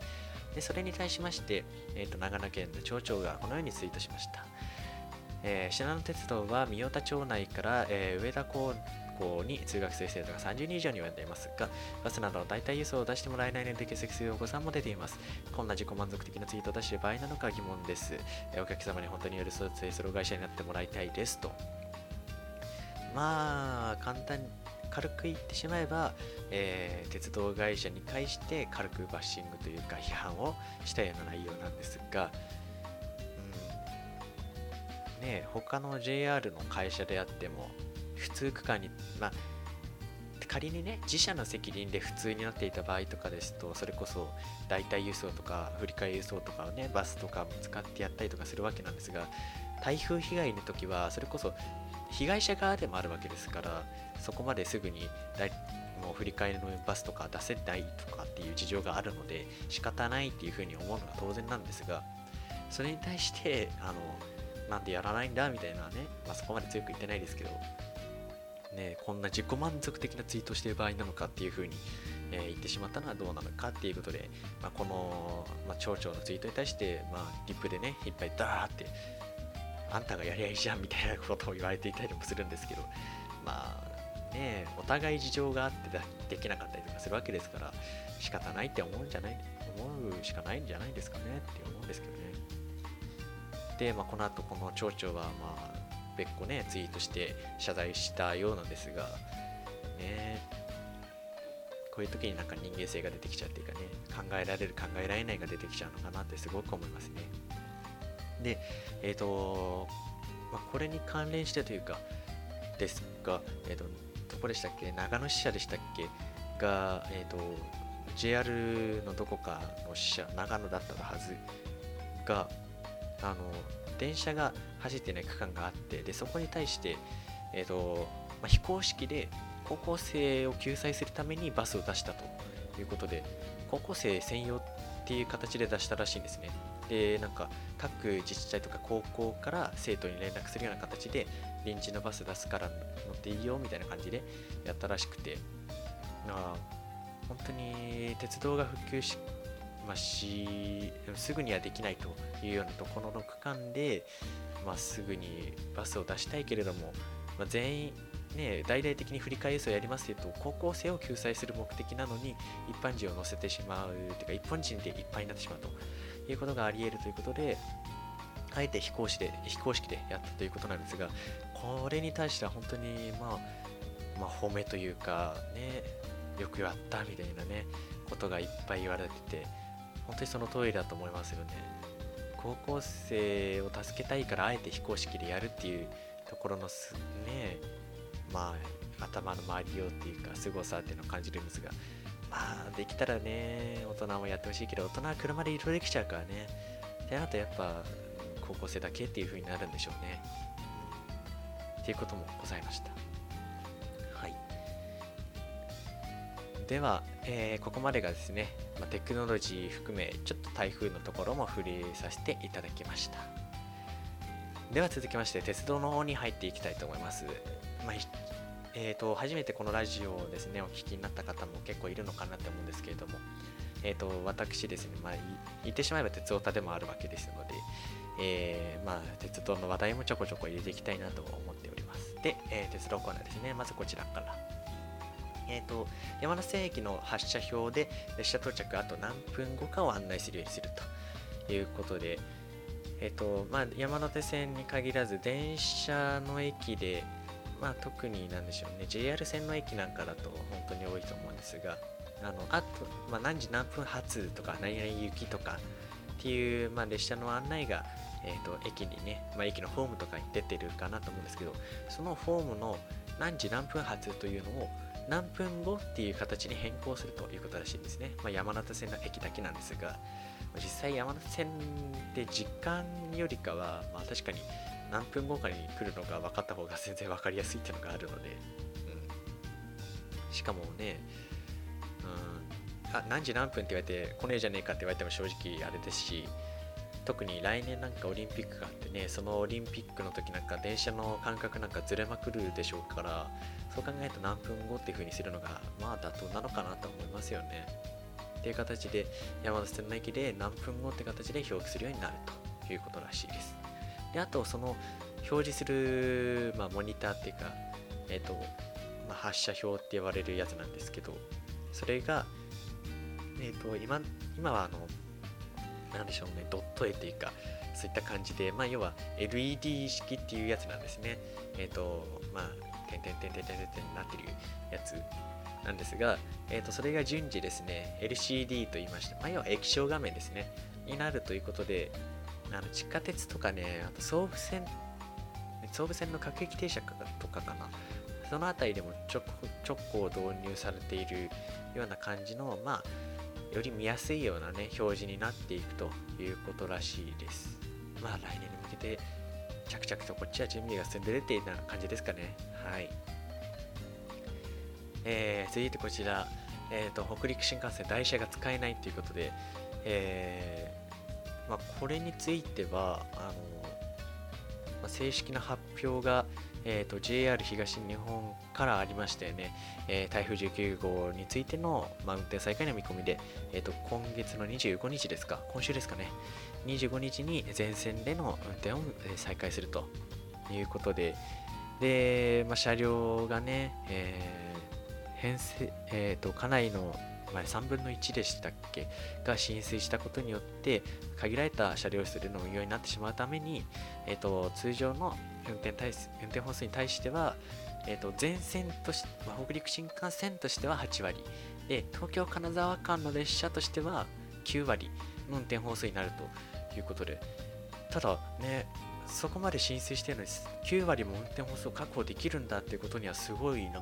でそれに対しまして、えーと、長野県の町長がこのようにツイートしました。えー、信濃鉄道は三代田町内から、えー、上田港校に通学する生徒が30人以上に及んでいますが、バスなどの代替輸送を出してもらえないので欠席するお子さんも出ています。こんな自己満足的なツイートを出している場合なのか疑問です。お客様に本当に寄り添うツソロ会社になってもらいたいですと。まあ、簡単に軽く言ってしまえば、えー、鉄道会社に対して軽くバッシングというか批判をしたような内容なんですが、うん、ね他の JR の会社であっても普通区間に、まあ、仮にね、自社の責任で普通になっていた場合とかですと、それこそ代替輸送とか振り替え輸送とかをね、バスとかも使ってやったりとかするわけなんですが、台風被害の時は、それこそ被害者側でもあるわけですから、そこまですぐにもう振り替えのバスとか出せないとかっていう事情があるので、仕方ないっていうふうに思うのが当然なんですが、それに対して、あの、なんでやらないんだみたいなね、まあ、そこまで強く言ってないですけど、ね、こんな自己満足的なツイートしている場合なのかっていうふうに、えー、言ってしまったのはどうなのかっていうことで、まあ、この、まあ、町長のツイートに対して、まあ、リップでね、いっぱいダーって、あんたがやりゃいいじゃんみたいなことを言われていたりもするんですけど、まあね、お互い事情があってできなかったりとかするわけですから、仕方ないって思うんじゃない、思うしかないんじゃないですかねって思うんですけどね。で、まあ、この後この町長は、まあ、別個ね、ツイートして謝罪したようなんですが、ね、こういう時になんか人間性が出てきちゃうっていうかね、考えられる、考えられないが出てきちゃうのかなってすごく思いますね。で、えっ、ー、と、まあ、これに関連してというか、ですが、え、ー、と、どこでしたっけ？長野支社でしたっけ？が、えっ、ー、と、JR のどこかの支社、長野だったはずが、あの、電車が走ってない区間があってでそこに対して、えーとまあ、非公式で高校生を救済するためにバスを出したということで高校生専用っていう形で出したらしいんですね。でなんか各自治体とか高校から生徒に連絡するような形で臨時のバス出すから乗っていいよみたいな感じでやったらしくて。あ本当に鉄道が普及し,、まあ、しすぐにはできないというようなところの区間で、まあ、すぐにバスを出したいけれども、まあ、全員ね、大々的に振り替え輸送やりますと高校生を救済する目的なのに一般人を乗せてしまうというか一般人でいっぱいになってしまうということがあり得るということであえて非公式で非公式でやったということなんですがこれに対しては本当にまあまあ褒めというかねよくやったみたいなねことがいっぱい言われてて本当にその通りだと思いますよね高校生を助けたいからあえて非公式でやるっていうところのすねまあ、頭の周りようっていうか、凄さっていうのを感じるんですが、まあ、できたらね、大人もやってほしいけど、大人は車で移動できちゃうからね。で、あとやっぱ、高校生だけっていう風になるんでしょうね。っていうこともございました。では、えー、ここまでがですね、ま、テクノロジー含め、ちょっと台風のところも触れさせていただきました。では続きまして、鉄道の方に入っていきたいと思います。まあえーと、初めてこのラジオをですねお聞きになった方も結構いるのかなって思うんですけれども、えーと、私ですね、まあ、言ってしまえば鉄オタでもあるわけですので、えー、まあ、鉄道の話題もちょこちょこ入れていきたいなと思っております。で、えー、鉄道コーナーですね、まずこちらから。えーと、山手線駅の発車表で列車到着あと何分後かを案内するようにすると。いうことで、えーとまあ、山手線に限らず電車の駅でまあ、特になんでしょうね。JR 線の駅なんかだと本当に多いと思うんですがあのあと、まあ、何時何分発とか何々行きとかっていう、まあ、列車の案内が、えーと、駅にね、まあ、駅のホームとかに出てるかなと思うんですけどそのホームの何時何分発というのを何分後っていう形に変更するということらしいんですね、まあ、山手線の駅だけなんですが実際山手線で時間よりかは、まあ、確かに何分後かに来るのが分かった方が全然分かりやすいっていうのがあるので、うん、しかもね、うん、あ何時何分って言われて来ねえじゃねえかって言われても正直あれですし特に来年なんかオリンピックがあってねそのオリンピックの時なんか電車の間隔なんかずれまくるでしょうからそう考えると何分後っていう風にするのがまあ妥当なのかなと思いますよね。っていう形で山手線の駅で何分後って形で表記するようになるということらしいです。であとその表示する、まあ、モニターっていうか、えっ、ー、とまあ、発射表って言われるやつなんですけどそれが、えっ、ー、と今今はあのなんでしょうねドット絵っていうかそういった感じで、まあ、要は LED 式っていうやつなんですね。えっ、ー、とまあてんてんてんてんてんてんてんなってるやつ。なんですが、えー、とそれが順次ですね LCD と言いまして、まあ、要は液晶画面ですね。になるということであの地下鉄とかね、あと総武線、総武線の各駅停車とかかな。その辺りでもちょちょこ導入されているような感じの、まあ、より見やすいようなね、表示になっていくということらしいです。まあ、来年に向けて、着々とこっちは準備が進んでるっていうな感じですかね。はい。えー、続いてこちら、えーと、北陸新幹線台車が使えないということで、えまあ、これについてはあの、まあ、正式な発表が、えーと、JR 東日本からありましたよね、えー、台風19号についての、まあ、運転再開の見込みで、えーと、今月の25日ですか、今週ですかね、25日に全線での運転を再開するということで、で、まあ、車両がね、えー、編成、えーと、とかなりのまあ、3分の1でしたっけが浸水したことによって限られた車両数での運用になってしまうために、えーと、通常の運転対運転本数に対しては、えーと、全線とし、まあ、北陸新幹線としては8割で東京金沢間の列車としては9割の運転本数になるということでただねそこまで浸水してるのに9割も運転本数を確保できるんだっていうことにはすごいなんか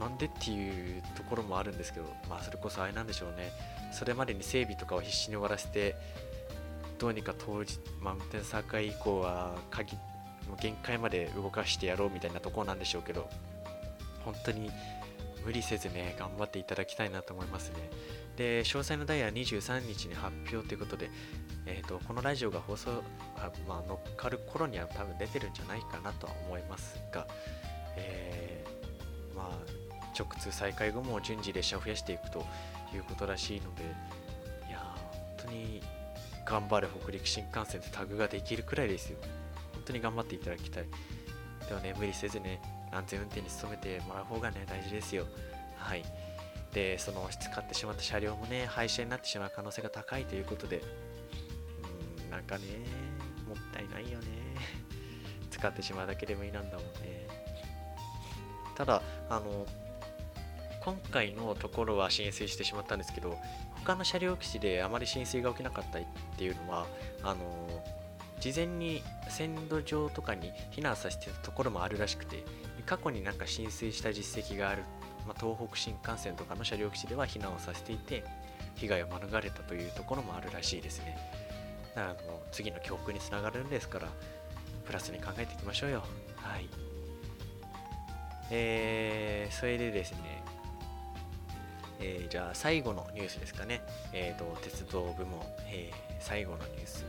なんでっていうところもあるんですけど、まあそれこそあれなんでしょうね。それまでに整備とかを必死に終わらせて、どうにか当時、マウンテン再開以降は鍵、限界まで動かしてやろうみたいなところなんでしょうけど、本当に無理せずね、頑張っていただきたいなと思いますね。で、詳細のダイヤ23日に発表ということで、えーと、このラジオが放送、あまあ、乗っかる頃には多分出てるんじゃないかなとは思いますが、えー、まあ、直通再開後も順次列車を増やしていくということらしいので、頑張る北陸新幹線でタグができるくらいですよ。本当に頑張っていただきたい。でもね、無理せずね、安全運転に努めてもらう方がね、大事ですよ。はい。で、その使ってしまった車両もね、廃車になってしまう可能性が高いということで、うん、なんかね、もったいないよね。使ってしまうだけでもいいなんだもんね。ただ、あの、今回のところは浸水してしまったんですけど、他の車両基地であまり浸水が起きなかったりっていうのは、あの、事前に線路上とかに避難させてたところもあるらしくて、過去になんか浸水した実績がある、まあ、東北新幹線とかの車両基地では避難をさせていて、被害を免れたというところもあるらしいですね。だからもう次の教訓につながるんですから、プラスに考えていきましょうよ。はい。えー、それでですね、えー、じゃあ最後のニュースですかね。え、ー、と、鉄道部門、えー、最後のニュース。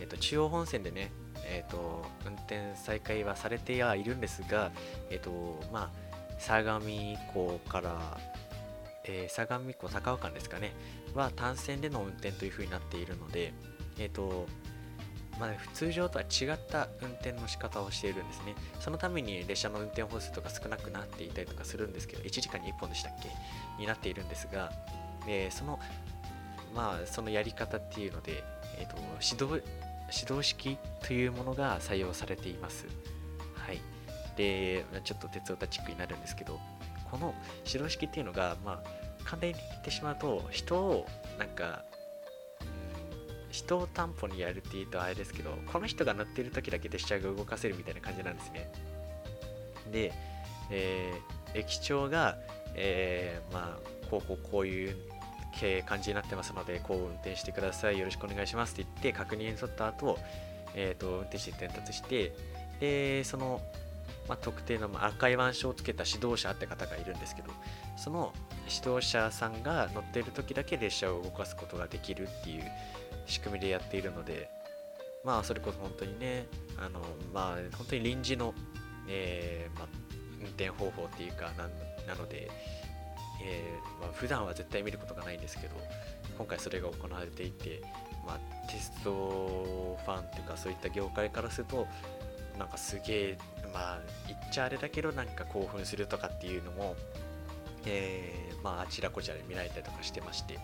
えっ、と、中央本線でね、えっ、と、運転再開はされてはいるんですが、えっ、と、まあ、相模湖から、え相模湖高尾間ですかね、は単線での運転というふうになっているので、えっ、と、まあ、通常とは違った運転の仕方をしているんですね。そのために列車の運転本数とか少なくなっていたりとかするんですけど、1時間に1本でしたっけ？になっているんですが、え、その、まあ、そのやり方っていうので、えーと、指導指導式というものが採用されています。はい。で、ちょっと鉄オタチックになるんですけど、この指導式っていうのが、まあ、簡単に言ってしまうと、人をなんか人を担保にやるって言うとあれですけど、この人が乗ってる時だけ列車が動かせるみたいな感じなんですね。で、えー、駅長が、えー、まあ、こうこうこういう感じになってますので、こう運転してください、よろしくお願いしますって言って、確認に取った後、えーと、運転手に伝達して、で、その、まあ、特定の赤い腕章をつけた指導者って方がいるんですけど、その指導者さんが乗っている時だけ列車を動かすことができるっていう仕組みでやっているので、まあ、それこそ本当にね、あの、まあ、本当に臨時の、えー、ま、運転方法っていうかな、なので、えー、ま、普段は絶対見ることがないんですけど、今回それが行われていて、ま、テストファンっていうか、そういった業界からすると、なんかすげえ、まあ、言っちゃあれだけど、なんか興奮するとかっていうのも、えー、まあ、あちらこちらで見られたりとかしてまして、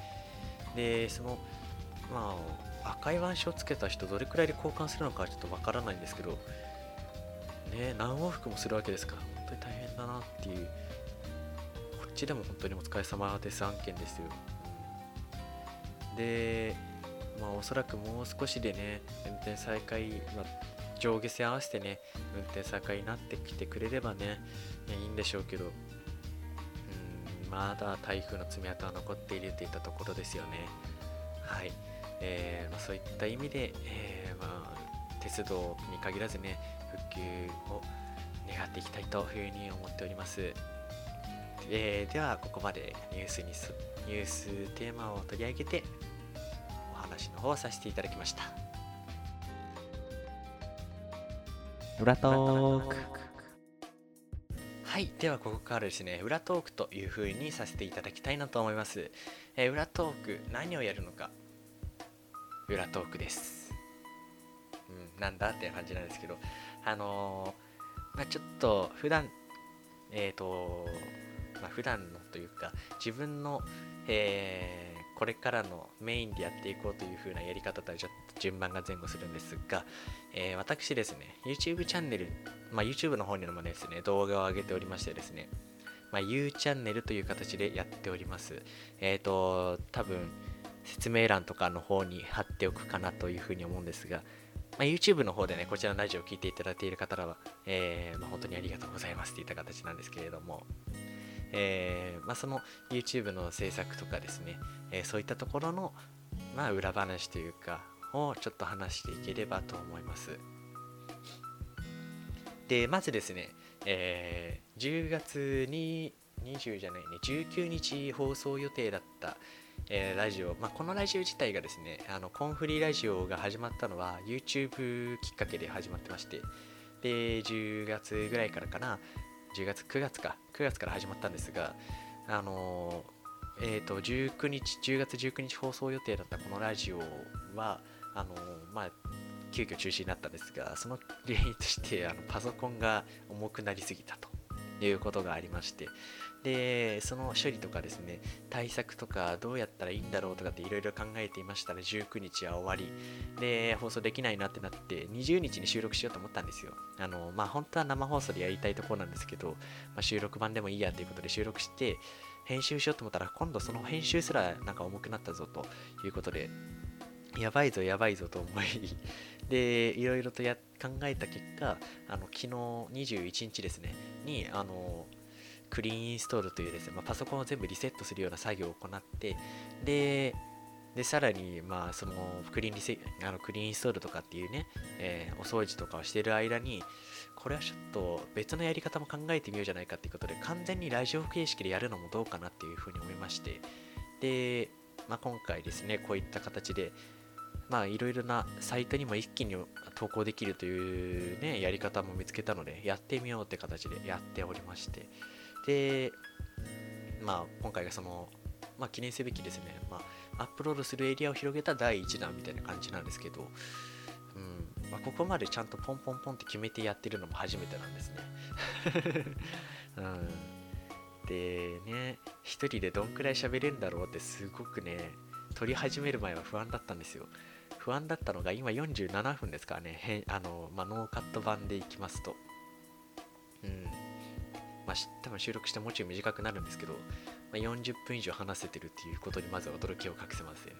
で、その、まあ、赤い腕章つけた人どれくらいで交換するのかちょっとわからないんですけど、ね、何往復もするわけですから本当に大変だなっていう、こっちでも本当にお疲れ様です案件ですよ。で、まあおそらくもう少しでね、運転再開、まあ、上下線合わせてね、運転再開になってきてくれればね、いいんでしょうけど、うん、まだ台風の爪痕は残っているといったところですよね。はい。えーまあ、そういった意味で、えーまあ、鉄道に限らずね復旧を願っていきたいというふうに思っております、えー、ではここまでニュースにニューステーマを取り上げてお話の方をさせていただきました。裏トーク。はいではここからですね裏トークというふうにさせていただきたいなと思います、えー、裏トーク何をやるのか裏トークです。うん、なんだって感じなんですけど、あのー、まあ、ちょっと普段、えっ、ー、と、まあ、普段のというか、自分の、えー、これからのメインでやっていこうという風なやり方とはちょっと順番が前後するんですが、えー、私ですね、YouTube チャンネル、まあ、YouTube の方にもですね、動画を上げておりましてですね、まあ、U チャンネルという形でやっております。えっ、ー、と、多分、説明欄とかの方に貼っておくかなというふうに思うんですが、まあ、YouTube の方でね、こちらのラジオを聴いていただいている方らは、えー、まあ、本当にありがとうございますといった形なんですけれども、えー、まあ、その YouTube の制作とかですね、えー、そういったところの、まあ、裏話というか、をちょっと話していければと思います。で、まずですね、えー、10月に20じゃないね、19日放送予定だった、えーラジオ、まあ、このラジオ自体がですね、あのコンフリーラジオが始まったのは YouTube きっかけで始まってまして、で、10月ぐらいからかな、10月、9月か、9月から始まったんですが、あのーえー、と19日10月19日放送予定だったこのラジオはあのーまあ急遽中止になったんですがその原因としてあのパソコンが重くなりすぎたということがありましてでその処理とかですね対策とかどうやったらいいんだろうとかっていろいろ考えていましたら19日は終わり。で放送できないなってなって20日に収録しようと思ったんですよ。あのまあ本当は生放送でやりたいところなんですけど、まあ、収録版でもいいやということで収録して編集しようと思ったら今度その編集すらなんか重くなったぞということでやばいぞやばいぞと思いでいろいろとや考えた結果あの昨日21日ですねにあのクリーンインストールというですね、まあ、パソコンを全部リセットするような作業を行ってででさらに、まあ、そのクリーンリセあのクリーンインストールとかっていうね、えーお掃除とかをしている間にこれはちょっと別のやり方も考えてみようじゃないかっていうことで完全にラジオ形式でやるのもどうかなっていうふうに思いましてで、まあ、今回ですねこういった形でまあいろいろなサイトにも一気に投稿できるというねやり方も見つけたのでやってみようって形でやっておりまして。でまあ今回がそのまあ記念すべきですねまあアップロードするエリアを広げた第1弾みたいな感じなんですけどうんまあ、ここまでちゃんとポンポンポンって決めてやってるのも初めてなんですね。うん、でね、一人でどんくらい喋れるんだろうってすごくね、撮り始める前は不安だったんですよ。不安だったのが今47分ですからね、あのまあ、ノーカット版でいきますと。うん。まあ、多分収録してもうちょい短くなるんですけど、まあ、40分以上話せてるっていうことにまずは驚きを隠せません。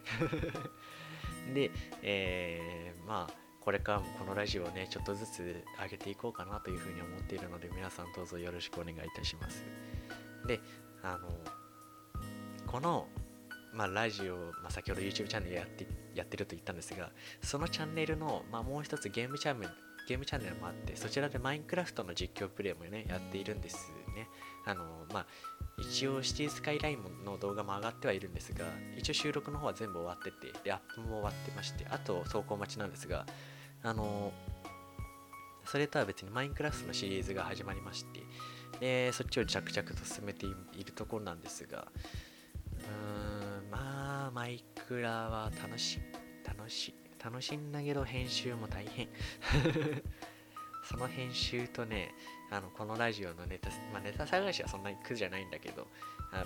で、えーまあ、これからもこのラジオをね、ちょっとずつ上げていこうかなというふうに思っているので、皆さんどうぞよろしくお願いいたします。で、あの、この、まあ、ラジオ、まあ、先ほど YouTube チャンネルやってやってると言ったんですが、そのチャンネルの、まあ、もう一つゲームチャンネル、ゲームチャンネルもあって、そちらでマインクラフトの実況プレイもね、やっているんです。あの、まあ、一応シティスカイラインの動画も上がってはいるんですが、一応収録の方は全部終わってて、で、アップも終わってまして、あと投稿待ちなんですが、あの、それとは別にマインクラフトのシリーズが始まりまして、で、そっちを着々と進めているところなんですが、うーん、まあ、マイクラは楽しい、楽しい、楽しいんだけど、編集も大変。その編集とね、あのこのラジオのネタ、まあ、ネタ探しはそんなに苦じゃないんだけど、あの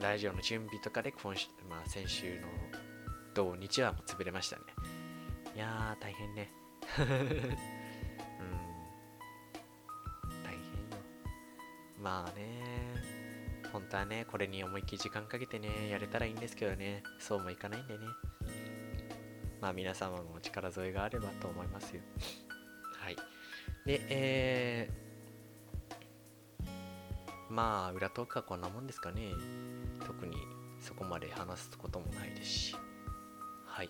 ラジオの準備とかで今週、まあ、先週の土日はもう潰れましたね。いやー、大変ね。うん、大変よ。まあね、本当はね、これに思いっきり時間かけてね、やれたらいいんですけどね、そうもいかないんでね。まあ皆様のお力添えがあればと思いますよ。はい。で、えー、まあ、裏トークはこんなもんですかね。特にそこまで話すこともないですし。はい。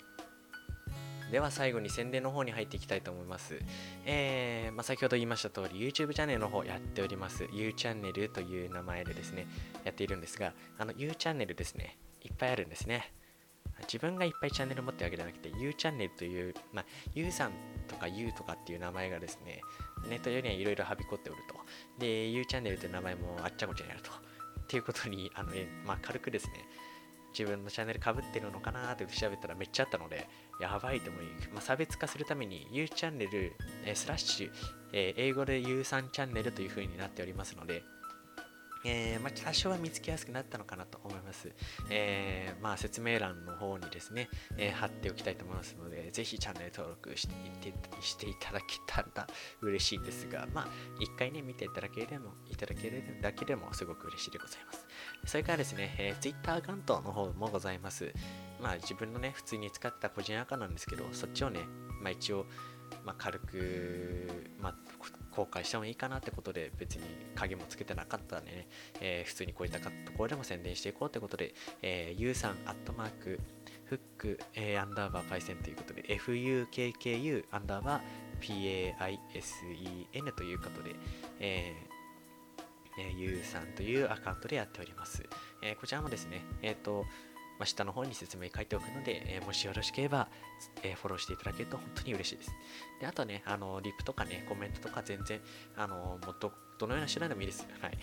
では最後に宣伝の方に入っていきたいと思います。えーまあ、先ほど言いました通り YouTube チャンネルの方やっております。You チャンネルという名前でですね、やっているんですが、あの U チャンネルですね、いっぱいあるんですね。自分がいっぱいチャンネル持ってるわけじゃなくて You チャンネルという、まあ、U さんとか You とかっていう名前がですね、ネット上にはいろいろはびこっておると。で、U チャンネルという名前もあっちゃこちゃにあると。っていうことに、あの、えまあ、軽くですね、自分のチャンネルかぶってるのかなーって調べたらめっちゃあったので、やばいと思い、まあ、差別化するために U チャンネル、えースラッシュ、えー英語で U3 チャンネルというふうになっておりますので、えーまあ、多少は見つけやすくなったのかなと思います。えーまあ、説明欄の方にですね、えー貼っておきたいと思いますので、ぜひチャンネル登録していてしていただけたら嬉しいですが、まあ、一回ね、見ていただければいただけるだけでもすごく嬉しいでございます。それからですね、え、Twitter アカウントの方もございます。まあ、自分のね、普通に使った個人アカなんですけど、そっちをね、まあ、一応、まあ、軽く、まあ、公開してもいいかなってことで別に鍵もつけてなかったんでね、えー普通にこういったところでも宣伝していこうってことで、えー、ゆうさんアットマークフック、えーアンダーバーパイセンということで FUKKU アンダーバー PAISEN ということで、えーえー、ゆうさんというアカウントでやっております。えー、こちらもですね、えっ、ー、と、まあ、下の方に説明書いておくので、えー、もしよろしければ、えー、フォローしていただけると本当に嬉しいです。であとね、あのリプとかね、コメントとか全然、あのもっとどのような手段でもいいです。はい。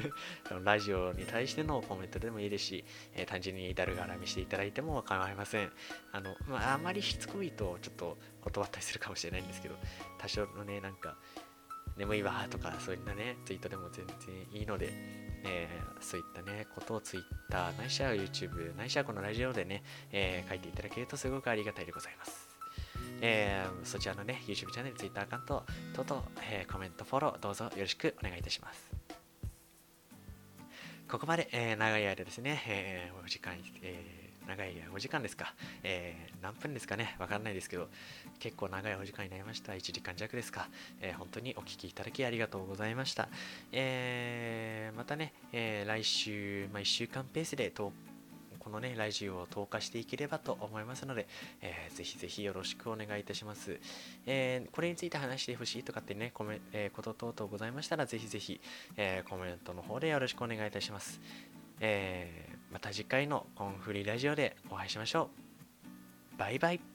ラジオに対してのコメントでもいいですし、えー、単純にだるがらみしていただいても構いません。あの、まあ、あまりしつこいとちょっと断ったりするかもしれないんですけど、多少のね、なんか、眠いわとか、そういったね、ツイートでも全然いいので、えー、そういったね、ことを Twitter、ないしは YouTube、ないしはこのラジオでね、えー、書いていただけるとすごくありがたいでございます。えー、そちらのね、YouTube チャンネル、Twitter アカウント等々、えー、コメント、フォロー、どうぞよろしくお願いいたします。ここまで、えー、長い間ですね、えー、お時間、えー長いお時間ですか、えー、何分ですかね、わかんないですけど、結構長いお時間になりました。1時間弱ですか。えー、本当にお聴きいただきありがとうございました。えー、またね、え来週、まあ、1週間ペースでこのね、ラジオを投下していければと思いますので、えー、ぜひぜひよろしくお願いいたします。えー、これについて話してほしいとかってね、コメえー、こと等々ございましたら、ぜひぜひ、えー、コメントの方でよろしくお願いいたします。え、また次回のコンフリラジオでお会いしましょう。バイバイ。